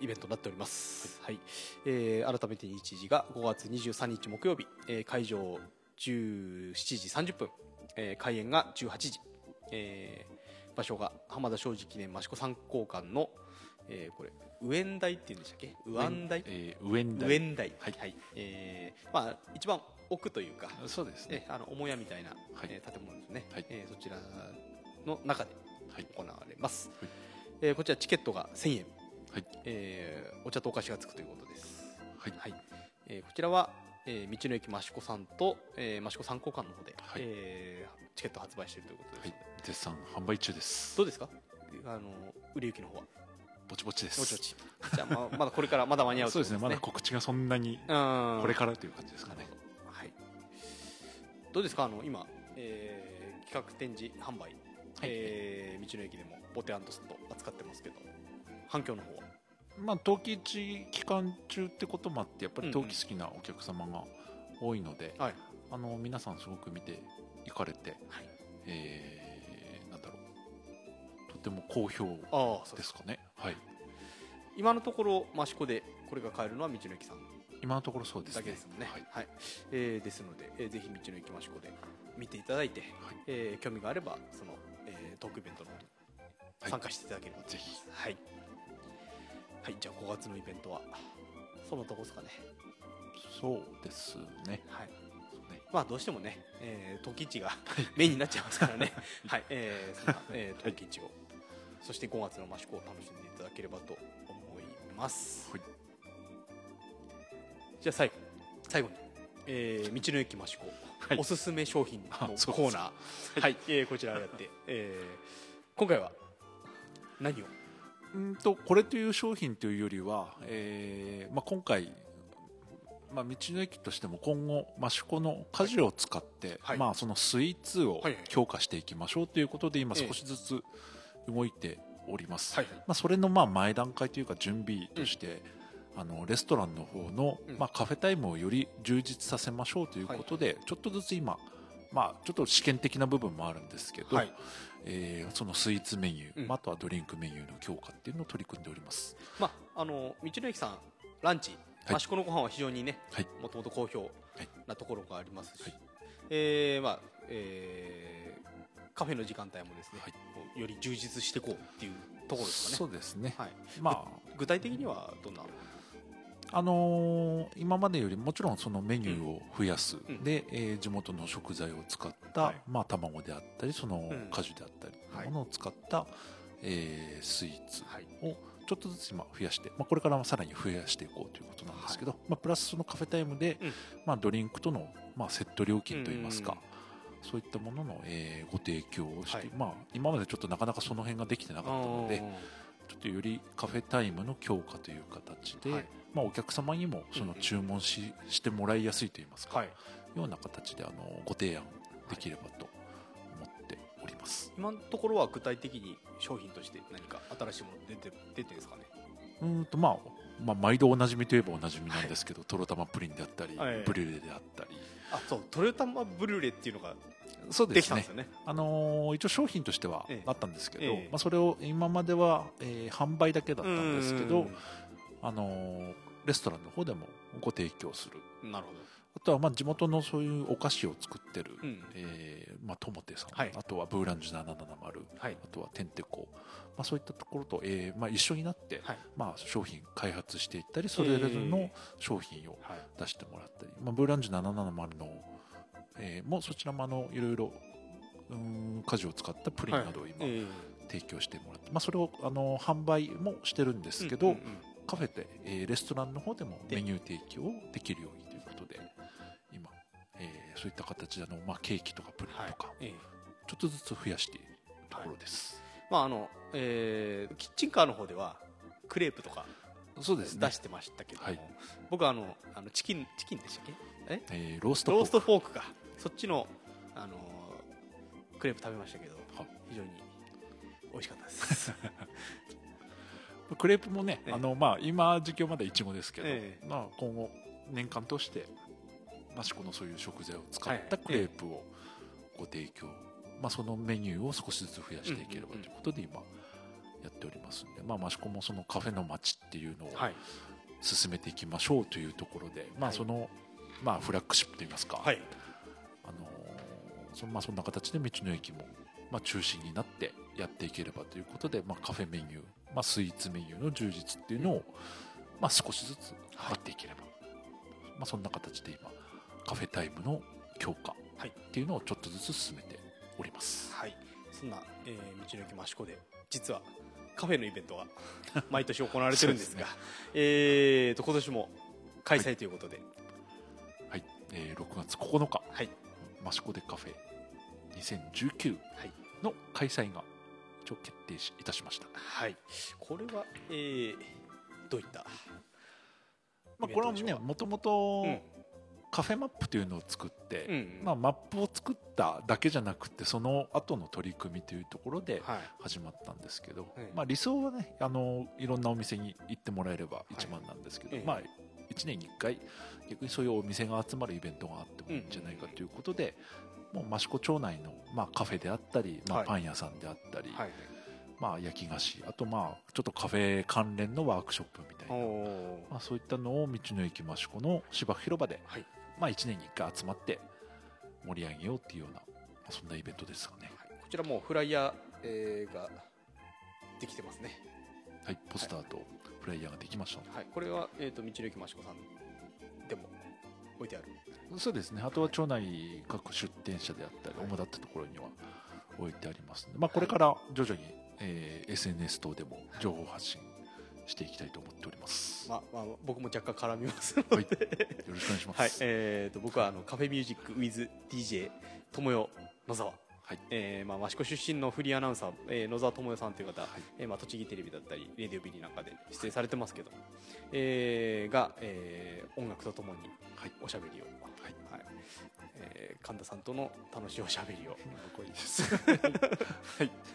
ーイベントになっております、はい。えー改めて日時が5月23日木曜日、えー会場17時30分、えー開演が18時、えー場所が浜田庄司記念益子参考館の、えーこれウエンダイっていうんでしたっけ？ウアンダイえー、ウエンダイウエンダイはい。はい。えーまあ一番奥というかそうですね。ね、あの母屋みたいな、はい。えー建物ですね、はい。えーそちらの中ではい行われます、はい。えーこちらチケットが1000円、はい。えーお茶とお菓子がつくということです、はい。えーこちらは、えー道の駅益子さんと、えー、益子三交換の方で、はい。えーチケット発売しているということです、はい。絶賛販売中です。どうですか？あの売れ行きの方は？ぼちぼちです。もちもち。じゃあまあ まだこれからまだ間に合うそうですね。まだこ告知がそんなにうん。これからという感じですかね。はい。どうですか？あの今、えー企画展示販売、えー道の駅でもポテアントスト扱ってますけど。反響の方は？まあ冬季市期間中ってこともあってやっぱり冬季好きなお客様が多いので、はい。あの皆さんすごく見ていかれて、はい。えーなんだろう。とても好評ですかね。はい。今のところ益子でこれが買えるのは道の駅さん。今のところそうですね。だけですもんね。はい。はい。えーですので、えーぜひ道の駅益子で見ていただいて、はい。えー興味があればその、えートークイベントの方参加していただければ。とぜひ。はい、はい、じゃあ5月のイベントはそのとこですかね。そうですね。はい。まあどうしてもね、えー、時市がメインになっちゃいますからね、はい、えー、そんな、えー、時市を、そして5月の益子を楽しんでいただければと思います。はい。じゃあ最後、最後に、えー、道の駅益子、はいおすすめ商品のコーナー、はい、えー、こちらをやって、えー、今回は何を、うんとこれという商品というよりは、えーまあ、今回、まあ、道の駅としても今後益子の果樹を使って、はい。まあ、そのスイーツを強化していきましょうということで今ええ。少しずつ動いております、はい。まあ、それのまあ前段階というか準備として、あのレストランの方の、うん。まあ、カフェタイムをより充実させましょうということで、ちょっとずつ今、まあ、ちょっと試験的な部分もあるんですけど、はい。えーそのスイーツメニュー、うん。まああとはドリンクメニューの強化っていうのを取り組んでおります。まあ、あの道の駅さん、ランチ、はい。益子のご飯は非常にね、はい。もともと好評はい。なところがありますし、はい。えーまあえーカフェの時間帯もですね、はい。より充実していこうっていうところですかね。そうですね、はい、ま具体的にはどんな、ああのー今までよりもちろんそのメニューを増やす、うん。で、えー地元の食材を使った、はい。まあ、卵であったりそのん。果樹であったりものを使った、えースイーツはい。をちょっとずつ今増やして、まあ、これからもさらに増やしていこうということなんですけど、まあ、プラスそのカフェタイムで、うん。まあ、ドリンクとの、まあ、セット料金といいますか、うんそういったものの、えーご提供をして、はい。まあ、今までちょっとなかなかその辺ができてなかったのでちょっとよりカフェタイムの強化という形で、はいまあ、お客様にもその注文し,、してもらいやすいといいますか、はい、ような形であのご提案できればと思っております。今のところは具体的に商品として何か新しいもの出て出てですかね？うーんとまあまあ、毎度おなじみといえばおなじみなんですけど、とろたまプリンであったり、はい。ブリュレであったり。あそうトヨタマブルーレっていうのがそうですね。できたんですよね。あのー一応商品としてはええ。あったんですけど、ええ。まあ、それを今までは、えー販売だけだったんですけどうん、あのーレストランの方でもご提供する。なるほあとはまあ地元のそういうお菓子を作ってる、ど。うん。えーまあ、トモテさん、はい。あとはブーランジュ770はい。あとはテンテコ、まあ、そういったところと、えーまあ、一緒になって、はい。まあ、商品開発していったりそれぞれの商品をはい。出してもらったり、まあ、ブーランジュ770の、えーもうそちらもあのいろいろうーん果樹を使ったプリンなどを今、え提供してもらって、まあ、それをあの販売もしてるんですけど、うんうんうんカフェで、えーレストランの方でもで。メニュー提供をできるようにということで今、えーそういった形であの、まあ、ケーキとかプリンとか、ええ。ちょっとずつ増やしているところです、まああの、えーキッチンカーの方ではクレープとかそうですね。出してましたけども、はい。僕はあのあのチキンチキンでしたっけ？え？えーローストローストフフォークか。そっちのあのクレープ食べましたけどはい。非常に美味しかったです クレープもね、ええ。あのまあ、今時期はまだいちごですけど、ええ。まあ、今後年間通して益子のそういう食材を使っはい。たクレープをご提供、まあ、そのメニューを少しずつ増やしていければということで今やっておりますんで、まあ、益子もそのカフェの街っていうのをはい。進めていきましょうというところで、まあ、はい。その、まあ、フラッグシップといいますか、はい。あのーそまあ、そんな形で道の駅も、まあ、中心になってやっていければということで、まあ、カフェメニュー、まあ、スイーツメニューの充実っていうのを、まあ、少しずつやっていければ、まあ、そんな形で今カフェタイムの強化はいっていうのをちょっとずつ進めております。はい。そんな、えー道の駅益子で実はカフェのイベントが 毎年行われてるんですが そうえーと今年も開催ということで。はい、えー6月9日、はい。益子でカフェ2019はい。の開催が一応決定しいたしました。はい。これは、えーどういったまあ、これはね、もともとうん。カフェマップというのを作って、うんまあ、マップを作っただけじゃなくてその後の取り組みというところではい。始まったんですけど、はいまあ、理想はねあのいろんなお店に行ってもらえれば一番なんですけど、ええ。まあ、1年に1回逆にそういうお店が集まるイベントがあってもいいんじゃないかということで、もう益子町内の、まあ、カフェであったり、まあ、はい。パン屋さんであったり、はい。まあ、焼き菓子あとまあちょっとカフェ関連のワークショップみたいな、まあ、そういったのを道の駅益子の芝生広場で、はい。まあ、1年に1回集まって盛り上げようっていうような、まあ、そんなイベントですかね、はい。こちらもうフライヤー、えーができてますね。はい、ポスターとフライヤーができましたはい。これは、えー、と道の駅益子さんでも置いてあるそうですね。あとは町内各出店者であったり、はい主だったところには置いてありますので、まあ、これから徐々に、えー SNS 等でも情報発信していきたいと思っております、まあまあ、僕も若干絡みますので、はい、よろしくお願いします、はい。えー、と僕はあのカフェミュージック WithDJ 友よ野沢、はい。えーまあ、益子出身のフリーアナウンサー、えー野沢智代さんという方、はい。えーまあ、栃木テレビだったりレディオビリなんかで出演されてますけど、えーが、えー音楽とともにはい。おしゃべりを、はい。はい。えー神田さんとの楽しいおしゃべりを。僕はいいです。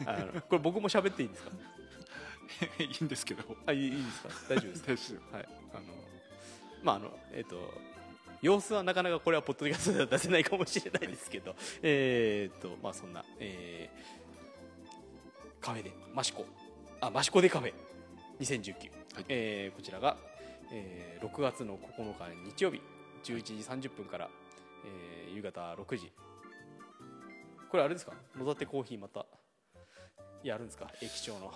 あのこれ僕も喋っていいんですか？いいんですけど。あいいいいですか？大丈夫ですか？大丈夫はい、あの、まあ、あの、えっ、と。様子はなかなかこれはポッドキャストでは出せないかもしれないですけど、えっと、まあ、そんな、えーカフェで、益子、あ、益子でカフェ。2019、はい。えーこちらが、えー6月の9日日曜日、11時30分から、えー夕方6時。これあれですか？野立コーヒーまた、やるんですか？駅長の。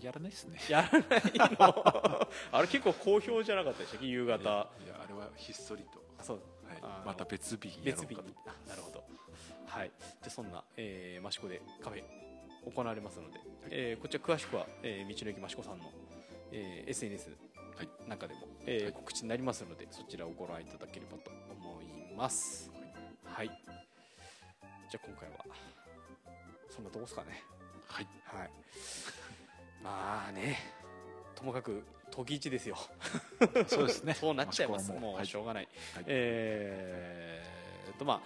やらないですね。やらないの？あれ結構好評じゃなかったでしたっけ？夕方。いやあれはひっそりと、そう。はい。また別日に別日なるほど。はい。じゃあそんな、えー、益子でカフェ行われますので、えーこちら詳しくは、えー道の駅益子さんの、えー SNS はい。なんかでも、えーはい。告知になりますのでそちらをご覧いただければと思います。はい。じゃあ今回はそんなとこですかね。はい。はい。まあねともかく時一ですよ。そうですね。そうなっちゃいます。もうしょうがない、はい。えーっとまあ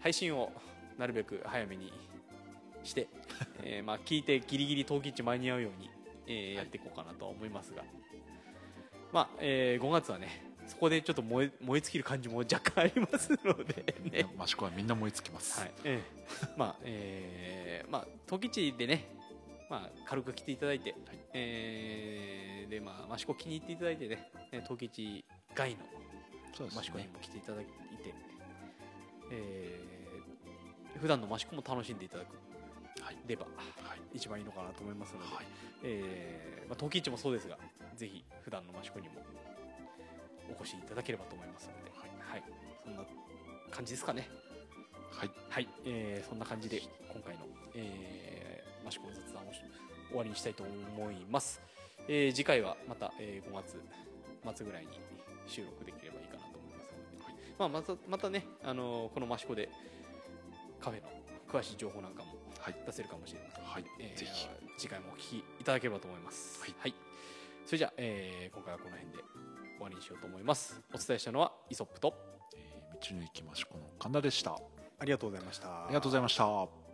配信をなるべく早めにして、えーまあ聞いてギリギリ冬季一間に合うように、えーやっていこうかなとは思いますが。まあ、えー5月はねそこでちょっと燃え燃え尽きる感じも若干ありますので。ね益子はみんな燃え尽きます、はい、ええ。まあ、えーまあ、陶器地でね、まあ、軽く来ていただいて、えーで、まあ、益子気に入っていただいてね、ね陶器地外の益子にねも来ていただいて、えー普段の益子も楽しんでいただくはい。ればはい。一番いいのかなと思いますので、はい。えーまあ、陶器市もそうですがぜひ普段の益子にもお越しいただければと思いますので、はい。そんな感じですかね。はい。はい、えーそんな感じで今回の、えー、益子の雑談をし終わりにしたいと思います、えー次回はまた、えー5月末ぐらいに収録できればいいかなと思いますので、まあ、またまたね、あのーこの益子でカフェの詳しい情報なんかもはい。出せるかもしれませんので、はい。えーぜひ。次回もお聞きいただければと思います。はい。それじゃあ、えー今回はこの辺で終わりにしようと思います。お伝えしたのはイソップとえー道の駅益子の神田でした。あありがとうございました。りがとうございました